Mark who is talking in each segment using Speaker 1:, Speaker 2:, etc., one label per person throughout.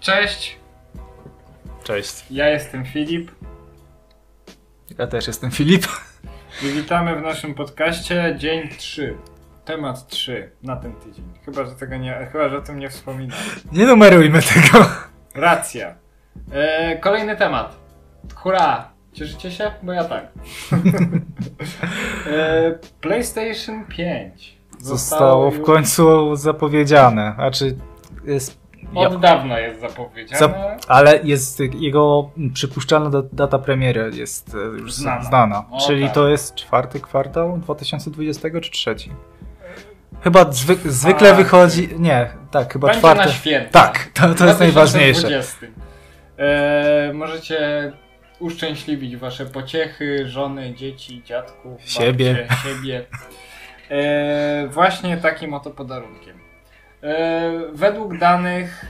Speaker 1: Cześć,
Speaker 2: Cześć.
Speaker 1: ja jestem Filip
Speaker 2: Ja też jestem Filip.
Speaker 1: i witamy w naszym podcaście dzień 3. Temat 3 na ten tydzień. Chyba, że tego nie, chyba, że o tym nie wspominałem.
Speaker 2: Nie numerujmy tego.
Speaker 1: Racja. E, kolejny temat. Hurra! Cieszycie się? Bo ja tak. e, PlayStation 5
Speaker 2: Zostało w
Speaker 1: już-
Speaker 2: końcu zapowiedziane. Znaczy jest.
Speaker 1: Od dawna jest zapowiedziane.
Speaker 2: Zap- ale jest jego przypuszczalna da- data premiery jest e, już
Speaker 1: Znana.
Speaker 2: znana.
Speaker 1: O,
Speaker 2: Czyli
Speaker 1: tak.
Speaker 2: to jest czwarty kwartał 2020 czy trzeci? Chyba zwy, zwykle
Speaker 1: Tak.
Speaker 2: wychodzi. Nie, tak, chyba
Speaker 1: Będzie
Speaker 2: czwarty.
Speaker 1: na święta.
Speaker 2: Tak, to, to jest najważniejsze.
Speaker 1: 2020. E, możecie uszczęśliwić wasze pociechy, żony, dzieci, dziadków,
Speaker 2: Siebie.
Speaker 1: babcie, siebie. E, właśnie takim oto podarunkiem. E, według danych,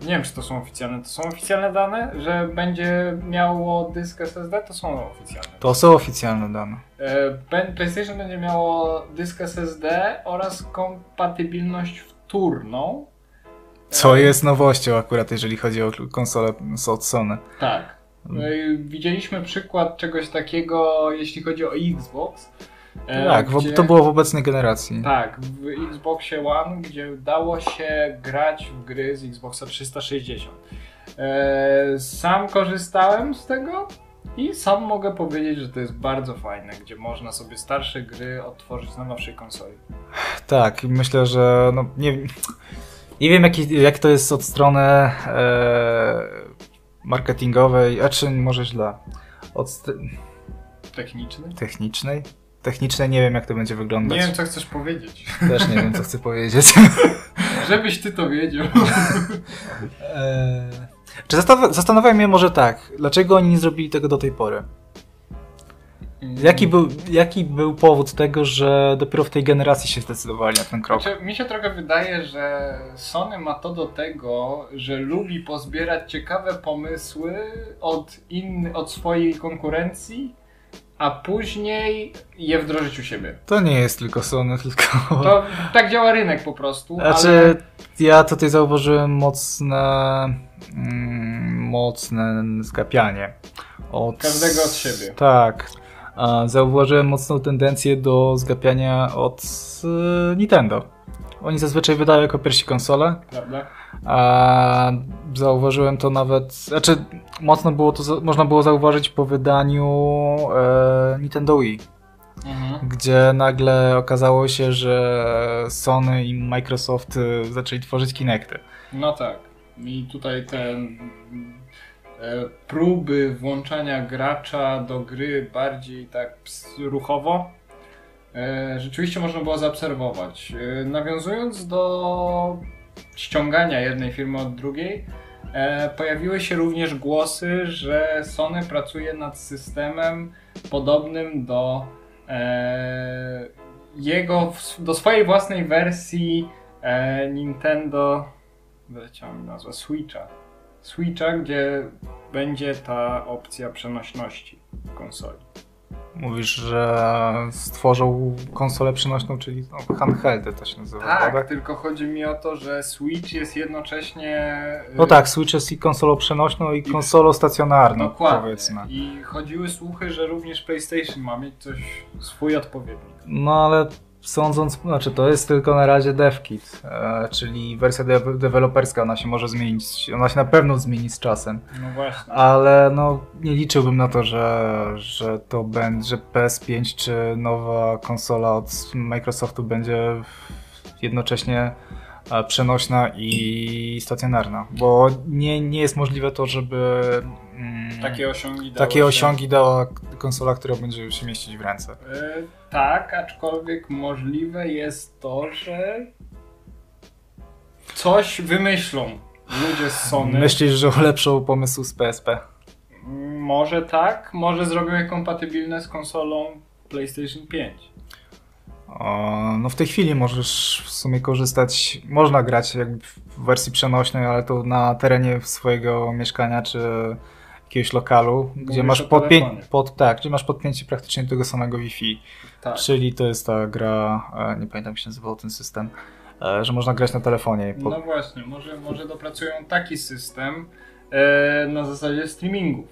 Speaker 1: nie wiem czy to są oficjalne, to są oficjalne dane, że będzie miało dysk SSD, to są oficjalne.
Speaker 2: To są oficjalne dane.
Speaker 1: E, PlayStation będzie miało dysk SSD oraz kompatybilność wtórną.
Speaker 2: Co
Speaker 1: E,
Speaker 2: jest nowością akurat, jeżeli chodzi o konsolę od Sony.
Speaker 1: Tak. Widzieliśmy przykład czegoś takiego, jeśli chodzi o Xbox. E,
Speaker 2: Tak,
Speaker 1: gdzie-
Speaker 2: to było w obecnej generacji.
Speaker 1: Tak, w Xboxie One, gdzie dało się grać w gry z Xboxa 360. E, Sam korzystałem z tego i sam mogę powiedzieć, że to jest bardzo fajne, gdzie można sobie starsze gry odtworzyć na nowszej konsoli.
Speaker 2: Tak, myślę, że no, nie, nie wiem jaki, jak to jest od strony e, marketingowej, a czy może źle, od
Speaker 1: Techniczny?
Speaker 2: technicznej? Technicznej nie wiem jak to będzie wyglądać.
Speaker 1: Nie wiem, co chcesz powiedzieć.
Speaker 2: Też nie wiem co chcę powiedzieć.
Speaker 1: Żebyś ty to wiedział.
Speaker 2: e, czy zastanawiam mnie może tak, dlaczego oni nie zrobili tego do tej pory? Jaki był, jaki był powód tego, że dopiero w tej generacji się zdecydowali na ten krok?
Speaker 1: Znaczy, mi się trochę wydaje, że Sony ma to do tego, że lubi pozbierać ciekawe pomysły od, in, od swojej konkurencji, a później je wdrożyć u siebie.
Speaker 2: To nie jest tylko Sony, tylko...
Speaker 1: To tak działa rynek po prostu.
Speaker 2: Znaczy, ja tutaj zauważyłem mocne, mm, mocne zgapianie. Od,
Speaker 1: Każdego od siebie.
Speaker 2: Tak. Zauważyłem mocną tendencję do zgapiania od e, Nintendo. Oni zazwyczaj wydają jako pierwsi konsole,
Speaker 1: Ale, prawda?
Speaker 2: a zauważyłem to nawet, znaczy mocno było to, można było zauważyć po wydaniu e, Nintendo Wii
Speaker 1: Mhm.
Speaker 2: gdzie nagle okazało się, że Sony i Microsoft y, zaczęli tworzyć Kinecty.
Speaker 1: No tak. I tutaj te e, próby włączania gracza do gry bardziej tak ruchowo e, rzeczywiście można było zaobserwować. E, nawiązując do ściągania jednej firmy od drugiej, pojawiły się również głosy, że Sony pracuje nad systemem podobnym do e, jego, do swojej własnej wersji e, Nintendo wyleciała mi nazwa, Switcha. Switcha, gdzie będzie ta opcja przenośności konsoli.
Speaker 2: Mówisz, że stworzą konsolę przenośną, czyli no, handheldy to się nazywa,
Speaker 1: Tak,
Speaker 2: prawda?
Speaker 1: tylko chodzi mi o to, że Switch jest jednocześnie...
Speaker 2: No tak, Switch jest i konsolą przenośną i konsolą stacjonarną,
Speaker 1: Dokładnie.
Speaker 2: powiedzmy.
Speaker 1: I chodziły słuchy, że również PlayStation ma mieć coś, swój odpowiednik.
Speaker 2: No ale sądząc, znaczy to jest tylko na razie DevKit, e, czyli wersja de deweloperska, ona się może zmienić, ona się na pewno zmieni z czasem.
Speaker 1: No właśnie.
Speaker 2: Ale no, nie liczyłbym na to, że, że to będzie, że PS5 czy nowa konsola od Microsoftu będzie jednocześnie przenośna i stacjonarna, bo nie, nie jest możliwe to, żeby mm,
Speaker 1: Takie osiągi dało
Speaker 2: takie osiągi dała konsola, która będzie się mieścić w ręce.
Speaker 1: Y, tak, aczkolwiek możliwe jest to, że coś wymyślą ludzie z Sony.
Speaker 2: Myślisz, że ulepszą pomysł z PSP?
Speaker 1: Może tak, może zrobią je kompatybilne z konsolą PlayStation 5.
Speaker 2: No w tej chwili możesz w sumie korzystać, można grać jakby w wersji przenośnej, ale to na terenie swojego mieszkania czy jakiegoś lokalu, gdzie masz podpię- pod, tak, gdzie masz podpięcie praktycznie do tego samego Wi-Fi.
Speaker 1: Tak.
Speaker 2: Czyli to jest ta gra, e, nie pamiętam jak się nazywał ten system. e, że można grać na telefonie. Po...
Speaker 1: No właśnie, może, może dopracują taki system e, na zasadzie streamingów.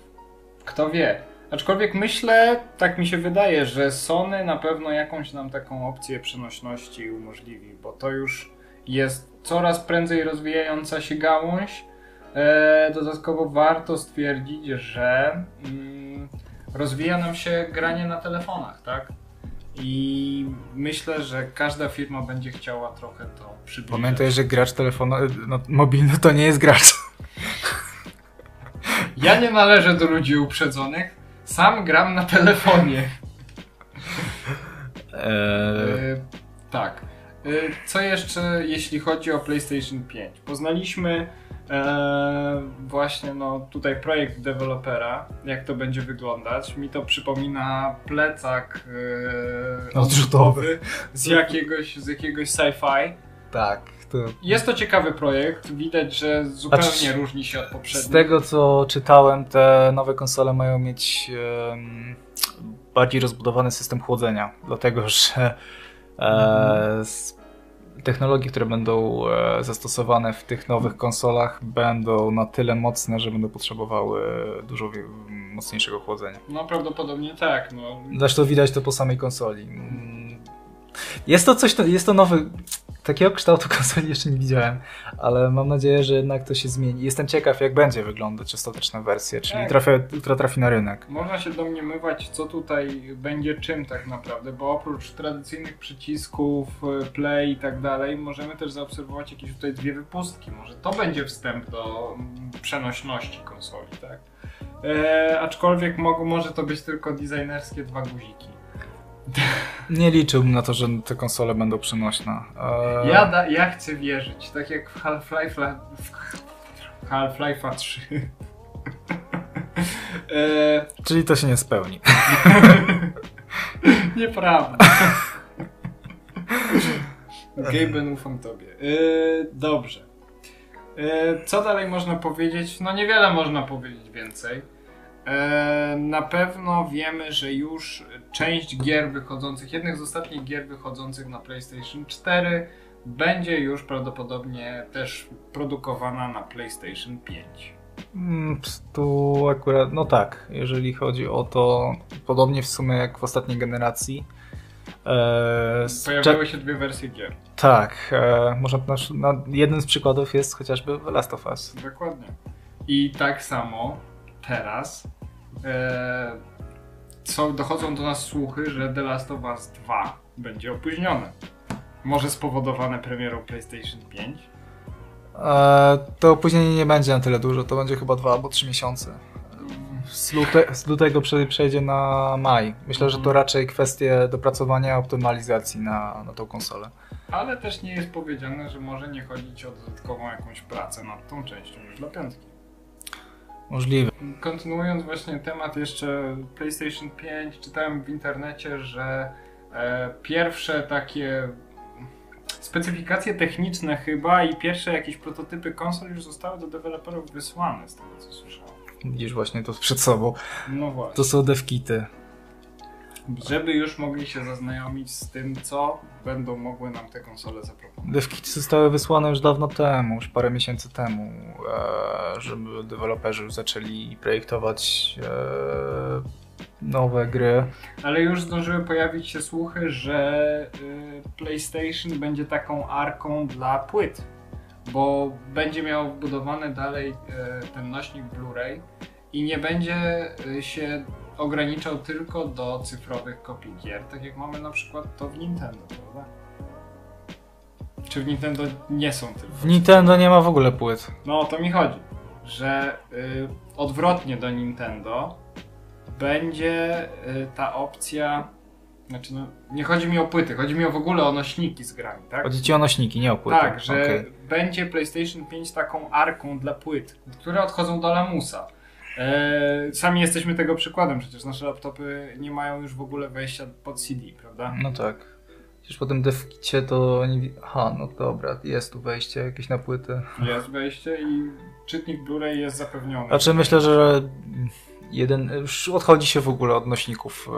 Speaker 1: Kto wie. Aczkolwiek myślę, tak mi się wydaje, że Sony na pewno jakąś nam taką opcję przenośności umożliwi, bo to już jest coraz prędzej rozwijająca się gałąź. E, dodatkowo warto stwierdzić, że mm, rozwija nam się granie na telefonach, tak? I myślę, że każda firma będzie chciała trochę to przybliżyć.
Speaker 2: Pamiętaj, że gracz telefonu, no, mobilny to nie jest gracz.
Speaker 1: Ja nie należę do ludzi uprzedzonych. Sam gram na telefonie.
Speaker 2: Eee,
Speaker 1: E, tak. E, co jeszcze, jeśli chodzi o PlayStation 5? Poznaliśmy e, właśnie no, tutaj projekt dewelopera, jak to będzie wyglądać. Mi to przypomina plecak
Speaker 2: Odrzutowy.
Speaker 1: z jakiegoś, z jakiegoś sci-fi.
Speaker 2: tak, to
Speaker 1: Jest to ciekawy projekt. Widać, że zupełnie
Speaker 2: Znaczy,
Speaker 1: różni się od
Speaker 2: z
Speaker 1: poprzednich.
Speaker 2: tego co czytałem, te nowe konsole mają mieć bardziej rozbudowany system chłodzenia, dlatego że e, s- technologie, które będą e, zastosowane w tych nowych konsolach będą na tyle mocne, że będą potrzebowały dużo mocniejszego chłodzenia.
Speaker 1: No prawdopodobnie tak. No.
Speaker 2: Zresztą widać to po samej konsoli. Mm. Jest to coś, jest to nowy. Takiego kształtu konsoli jeszcze nie widziałem, ale mam nadzieję, że jednak to się zmieni. Jestem ciekaw, jak będzie wyglądać ostateczna wersja, czyli
Speaker 1: Tak.
Speaker 2: trafia, która trafi na rynek.
Speaker 1: Można się domniemywać, co tutaj będzie czym tak naprawdę, bo oprócz tradycyjnych przycisków, y, play i tak dalej, możemy też zaobserwować jakieś tutaj dwie wypustki. Może to będzie wstęp do mm, przenośności konsoli, tak? E, aczkolwiek mogą, może to być tylko designerskie dwa guziki.
Speaker 2: Nie liczyłbym na to, że te konsole będą przenośne. Eee,
Speaker 1: Ja, da, ja chcę wierzyć, tak jak w Half-Life'a w Half-Life'a 3. e,
Speaker 2: Czyli to się nie spełni.
Speaker 1: Nieprawda. Gaben, ufam tobie. Yy, dobrze. Yy, co dalej można powiedzieć? No niewiele można powiedzieć więcej. Yy, na pewno wiemy, że już część gier wychodzących, jednych z ostatnich gier wychodzących na PlayStation 4 będzie już prawdopodobnie też produkowana na PlayStation 5.
Speaker 2: Mm, Tu akurat, no tak, jeżeli chodzi o to, podobnie w sumie jak w ostatniej generacji. Z-
Speaker 1: Pojawiły się dwie wersje gier.
Speaker 2: Tak, e, można na, na, jeden z przykładów jest chociażby Last of Us.
Speaker 1: Dokładnie. I tak samo teraz e, co, dochodzą do nas słuchy, że The Last of Us 2 będzie opóźnione. Może spowodowane premierą PlayStation 5.
Speaker 2: E, to opóźnienie nie będzie na tyle dużo, to będzie chyba dwa albo trzy miesiące. Z, lute, z lutego prze, przejdzie na maj. Myślę, że to
Speaker 1: Mhm.
Speaker 2: raczej kwestie dopracowania optymalizacji na, na tą konsolę.
Speaker 1: Ale też nie jest powiedziane, że może nie chodzić o dodatkową jakąś pracę nad tą częścią już dla piątki.
Speaker 2: Możliwe.
Speaker 1: Kontynuując właśnie temat jeszcze PlayStation 5, czytałem w internecie, że e, pierwsze takie specyfikacje techniczne chyba i pierwsze jakieś prototypy konsol już zostały do deweloperów wysłane, z tego co słyszałem.
Speaker 2: Widzisz właśnie to przed sobą.
Speaker 1: No właśnie.
Speaker 2: To są devkity.
Speaker 1: Żeby już mogli się zaznajomić z tym, co będą mogły nam te konsole zaproponować.
Speaker 2: Devkity zostały wysłane już dawno temu, już parę miesięcy temu, e, żeby deweloperzy już zaczęli projektować e, nowe gry.
Speaker 1: Ale już zdążyły pojawić się słuchy, że y, PlayStation będzie taką arką dla płyt, bo będzie miał wbudowany dalej ten nośnik Blu-ray i nie będzie się ograniczał tylko do cyfrowych kopii gier, tak jak mamy na przykład to w Nintendo, prawda? Czy w Nintendo nie są tylko?
Speaker 2: W Nintendo nie ma w ogóle płyt.
Speaker 1: No o to mi chodzi, że y, odwrotnie do Nintendo będzie y, ta opcja. Znaczy, no, nie chodzi mi o płyty, chodzi mi o w ogóle o nośniki z grami, tak?
Speaker 2: Chodzi ci o nośniki, nie o płyty.
Speaker 1: Tak, że
Speaker 2: Okej.
Speaker 1: będzie PlayStation 5 taką arką dla płyt, które odchodzą do lamusa. E, sami jesteśmy tego przykładem, przecież nasze laptopy nie mają już w ogóle wejścia pod CD, prawda?
Speaker 2: No tak. Przecież po tym devkicie to nie Aha, no dobra, jest tu wejście jakieś na płyty.
Speaker 1: Jest wejście i czytnik Blu-ray jest zapewniony.
Speaker 2: Znaczy myślę, że jeden już odchodzi się w ogóle od nośników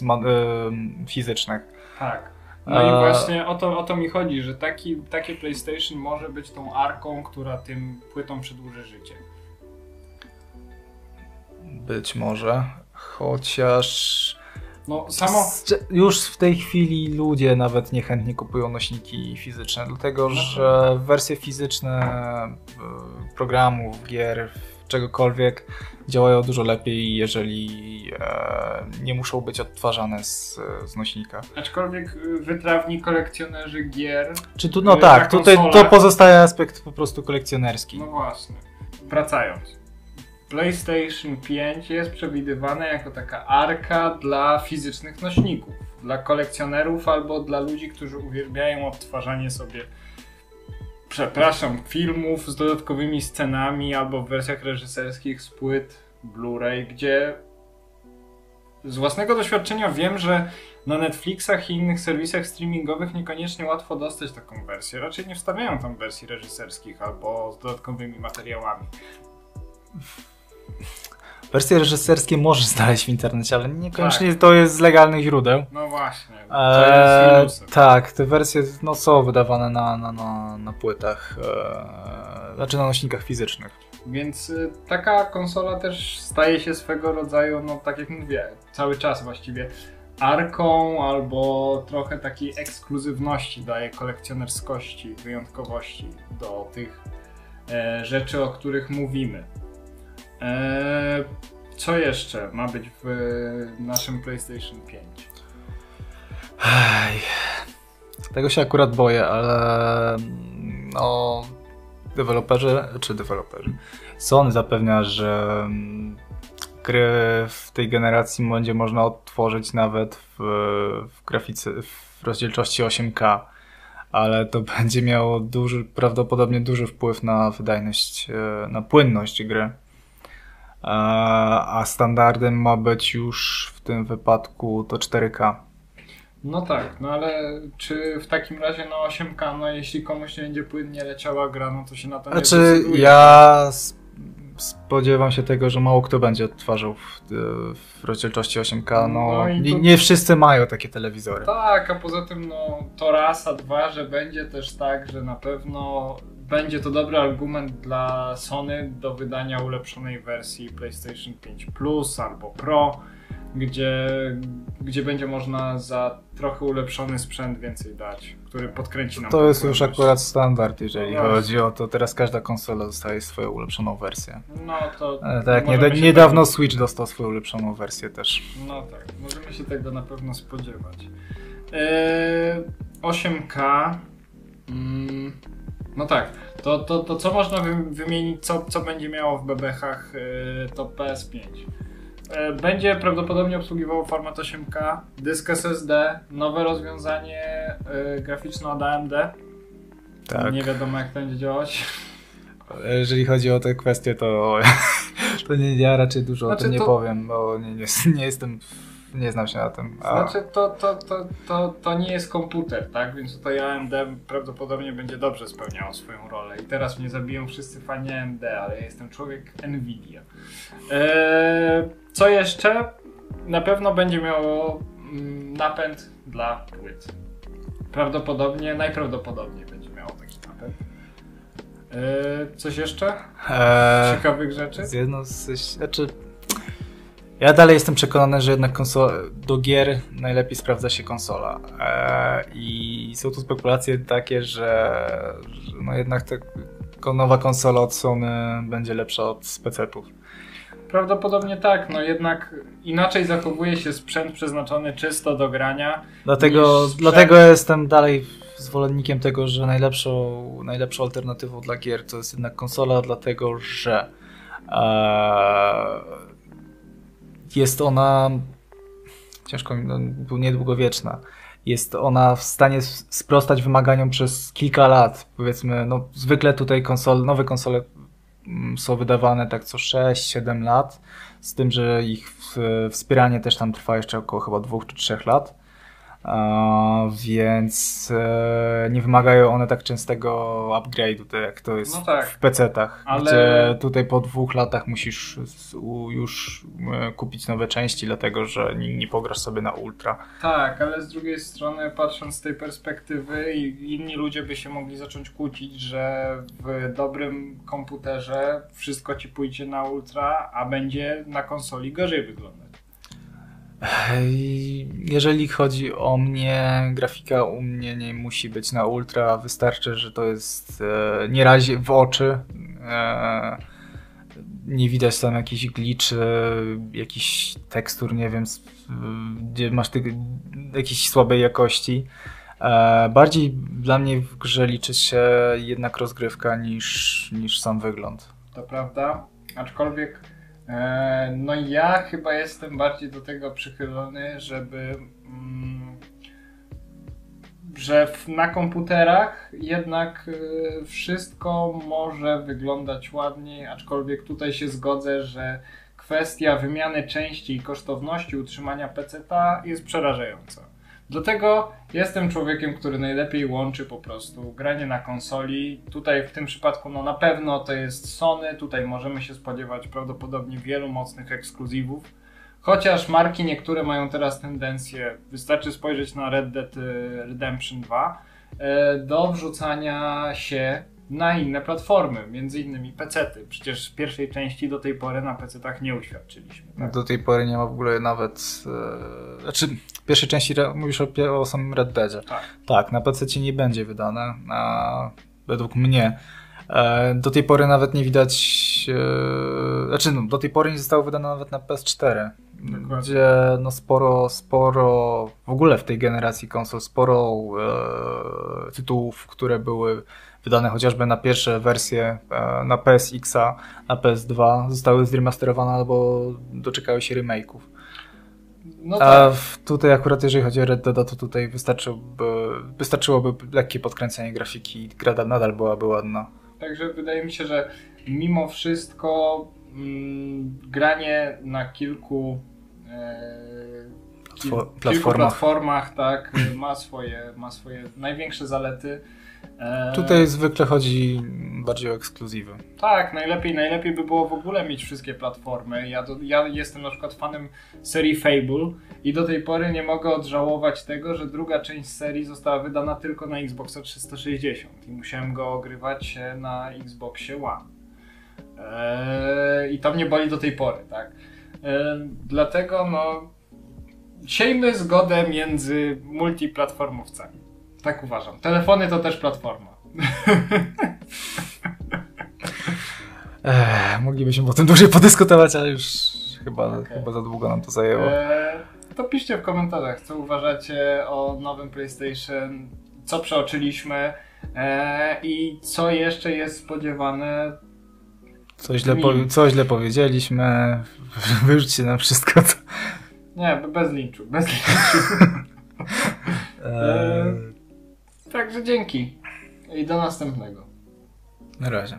Speaker 2: e, ma- e, fizycznych.
Speaker 1: Tak. No i właśnie o to, o to mi chodzi, że taki, takie PlayStation może być tą arką, która tym płytom przedłuży życie.
Speaker 2: Być może, chociaż
Speaker 1: no, samo...
Speaker 2: Już w tej chwili ludzie nawet niechętnie kupują nośniki fizyczne, dlatego no że wersje fizyczne e, programów, gier, czegokolwiek działają dużo lepiej, jeżeli e, nie muszą być odtwarzane z, z nośnika.
Speaker 1: Aczkolwiek y, wytrawni kolekcjonerzy gier.
Speaker 2: Czy tu, no y, tak, tutaj to pozostaje aspekt po prostu kolekcjonerski.
Speaker 1: No właśnie. Wracając. PlayStation 5 jest przewidywane jako taka arka dla fizycznych nośników, dla kolekcjonerów albo dla ludzi, którzy uwielbiają odtwarzanie sobie przepraszam, filmów z dodatkowymi scenami albo w wersjach reżyserskich z płyt Blu-ray, gdzie z własnego doświadczenia wiem, że na Netflixach i innych serwisach streamingowych niekoniecznie łatwo dostać taką wersję. Raczej nie wstawiają tam wersji reżyserskich albo z dodatkowymi materiałami.
Speaker 2: Wersje reżyserskie możesz znaleźć w internecie, ale niekoniecznie tak. to jest z legalnych źródeł.
Speaker 1: No właśnie. Eee,
Speaker 2: tak, te wersje no, są wydawane na, na, na, na płytach, eee, znaczy na nośnikach fizycznych.
Speaker 1: Więc y, taka konsola też staje się swego rodzaju, no tak jak mówię, cały czas właściwie arką albo trochę takiej ekskluzywności daje kolekcjonerskości, wyjątkowości do tych e, rzeczy, o których mówimy. Eee, co jeszcze ma być w naszym PlayStation 5?
Speaker 2: Ej, tego się akurat boję, ale no deweloperzy, czy deweloperzy, Sony zapewnia, że gry w tej generacji będzie można odtworzyć nawet w, w grafice, w rozdzielczości 8K, ale to będzie miało duży, prawdopodobnie duży wpływ na wydajność, e, na płynność gry a standardem ma być już w tym wypadku to 4K.
Speaker 1: No tak, no ale czy w takim razie na 8K, no jeśli komuś nie będzie płynnie leciała gra, no to się na to
Speaker 2: znaczy, nie decyduje. ja spodziewam się tego, że mało kto będzie odtwarzał w, w rozdzielczości 8K. No, no nie, to... nie, wszyscy mają takie telewizory.
Speaker 1: Tak, a poza tym no to raz, a dwa, że będzie też tak, że na pewno będzie to dobry argument dla Sony do wydania ulepszonej wersji PlayStation 5 Plus albo Pro, gdzie, gdzie będzie można za trochę ulepszony sprzęt więcej dać, który podkręci nam.
Speaker 2: To jest już akurat standard, jeżeli no chodzi o to. Teraz każda konsola dostaje swoją ulepszoną wersję.
Speaker 1: No to.
Speaker 2: Tak, nie, niedawno tego... Switch dostał swoją ulepszoną wersję też.
Speaker 1: No tak, możemy się tego na pewno spodziewać. Eee, 8K. Mm no tak, to, to, to co można wymienić, co, co będzie miało w bebechach, y, to PS5. Y, będzie prawdopodobnie obsługiwało format 8K, dysk SSD, nowe rozwiązanie y, graficzne od AMD. Tak. Nie wiadomo jak to będzie działać.
Speaker 2: Jeżeli chodzi o te kwestie, to, to nie, ja raczej dużo znaczy, o tym nie to... powiem, bo nie, nie, nie jestem nie znam się na tym.
Speaker 1: A... Znaczy, to, to, to, to, to nie jest komputer, tak? Więc tutaj AMD prawdopodobnie będzie dobrze spełniało swoją rolę. I teraz mnie zabiją wszyscy fani AMD, ale ja jestem człowiek Nvidia. Eee, co jeszcze? Na pewno będzie miało mm, napęd dla płyt. Prawdopodobnie, najprawdopodobniej będzie miało taki napęd. Eee, coś jeszcze? Eee, Ciekawych rzeczy?
Speaker 2: Z jedną z... Znaczy, ja dalej jestem przekonany, że jednak konsola, do gier najlepiej sprawdza się konsola. E, I są tu spekulacje takie, że, że no jednak ta nowa konsola od Sony będzie lepsza od PC-ów.
Speaker 1: Prawdopodobnie tak, no jednak inaczej zachowuje się sprzęt przeznaczony czysto do grania.
Speaker 2: Dlatego, sprzęt... dlatego jestem dalej zwolennikiem tego, że najlepszą, najlepszą alternatywą dla gier to jest jednak konsola, dlatego że e, jest ona ciężko, no, niedługowieczna. Jest ona w stanie sprostać wymaganiom przez kilka lat. Powiedzmy, no zwykle tutaj konsole, nowe konsole mm, są wydawane tak co 6-7 lat, z tym, że ich wspieranie też tam trwa jeszcze około chyba 2 czy 3 lat. Więc e, nie wymagają one tak częstego upgrade'u, tak jak to jest
Speaker 1: No tak.
Speaker 2: w PC-tach,
Speaker 1: Ale-
Speaker 2: gdzie tutaj po dwóch latach musisz już e, kupić nowe części, dlatego że nie, nie pograsz sobie na ultra.
Speaker 1: Tak, ale z drugiej strony, patrząc z tej perspektywy, inni ludzie by się mogli zacząć kłócić, że w dobrym komputerze wszystko ci pójdzie na ultra, a będzie na konsoli gorzej wyglądać.
Speaker 2: Jeżeli chodzi o mnie, grafika u mnie nie musi być na ultra, wystarczy, że to jest e, nie razie w oczy. E, nie widać tam jakichś gliczy, jakichś tekstur, nie wiem, gdzie masz ty, jakiejś słabej jakości. E, bardziej dla mnie w grze liczy się jednak rozgrywka niż, niż sam wygląd.
Speaker 1: To prawda, aczkolwiek no ja chyba jestem bardziej do tego przychylony, żeby mm, że na komputerach jednak e, wszystko może wyglądać ładniej, aczkolwiek tutaj się zgodzę, że kwestia wymiany części i kosztowności utrzymania PC-ta jest przerażająca. Dlatego jestem człowiekiem, który najlepiej łączy po prostu granie na konsoli. Tutaj w tym przypadku no na pewno to jest Sony, tutaj możemy się spodziewać prawdopodobnie wielu mocnych ekskluzywów. Chociaż marki niektóre mają teraz tendencję, wystarczy spojrzeć na Red Dead y, Redemption 2, e, do wrzucania się na inne platformy, między innymi PC-ty. Przecież w pierwszej części do tej pory na PC-tach nie uświadczyliśmy. Tak?
Speaker 2: Do tej pory nie ma w ogóle nawet. E, znaczy, pierwszej części mówisz o, o samym Red Deadzie.
Speaker 1: Tak.
Speaker 2: Tak, na PC nie będzie wydane. A według mnie. E, do tej pory nawet nie widać. E, znaczy, no, do tej pory nie zostało wydane nawet na PS4.
Speaker 1: Dokładnie.
Speaker 2: Gdzie no sporo, sporo, w ogóle w tej generacji konsol, sporo e, tytułów, które były wydane chociażby na pierwsze wersje e, na PSX-a, na PS2, zostały zremasterowane albo doczekały się remake'ów.
Speaker 1: No
Speaker 2: A
Speaker 1: tak.
Speaker 2: w, tutaj akurat jeżeli chodzi o Red Dead, to tutaj wystarczyłoby, wystarczyłoby lekkie podkręcenie grafiki i gra nadal byłaby ładna.
Speaker 1: Także wydaje mi się, że mimo wszystko mm, granie na kilku, e, kil,
Speaker 2: Platfo-
Speaker 1: kilku
Speaker 2: platformach.
Speaker 1: platformach tak, ma, swoje, ma swoje największe zalety. E,
Speaker 2: Tutaj zwykle chodzi bardziej o ekskluzywy.
Speaker 1: Tak, najlepiej, najlepiej by było w ogóle mieć wszystkie platformy. Ja, do, ja jestem na przykład fanem serii Fable i do tej pory nie mogę odżałować tego, że druga część serii została wydana tylko na Xboxa 360 i musiałem go ogrywać e, na Xboxie One. Eee, I to mnie boli do tej pory, tak? Eee, dlatego no siejmy zgodę między multiplatformowcami. Tak uważam. Telefony to też platforma.
Speaker 2: Ech, moglibyśmy o tym dłużej podyskutować, ale już chyba,
Speaker 1: Okej.
Speaker 2: chyba za długo nam to zajęło.
Speaker 1: Eee, to piszcie w komentarzach, co uważacie o nowym PlayStation, co przeoczyliśmy eee, i co jeszcze jest spodziewane.
Speaker 2: Co źle, powie- co źle powiedzieliśmy, wyrzućcie nam wszystko. Co...
Speaker 1: Nie, be- bez linczu, bez linczu.
Speaker 2: Eee,
Speaker 1: Także dzięki i do następnego.
Speaker 2: Na razie.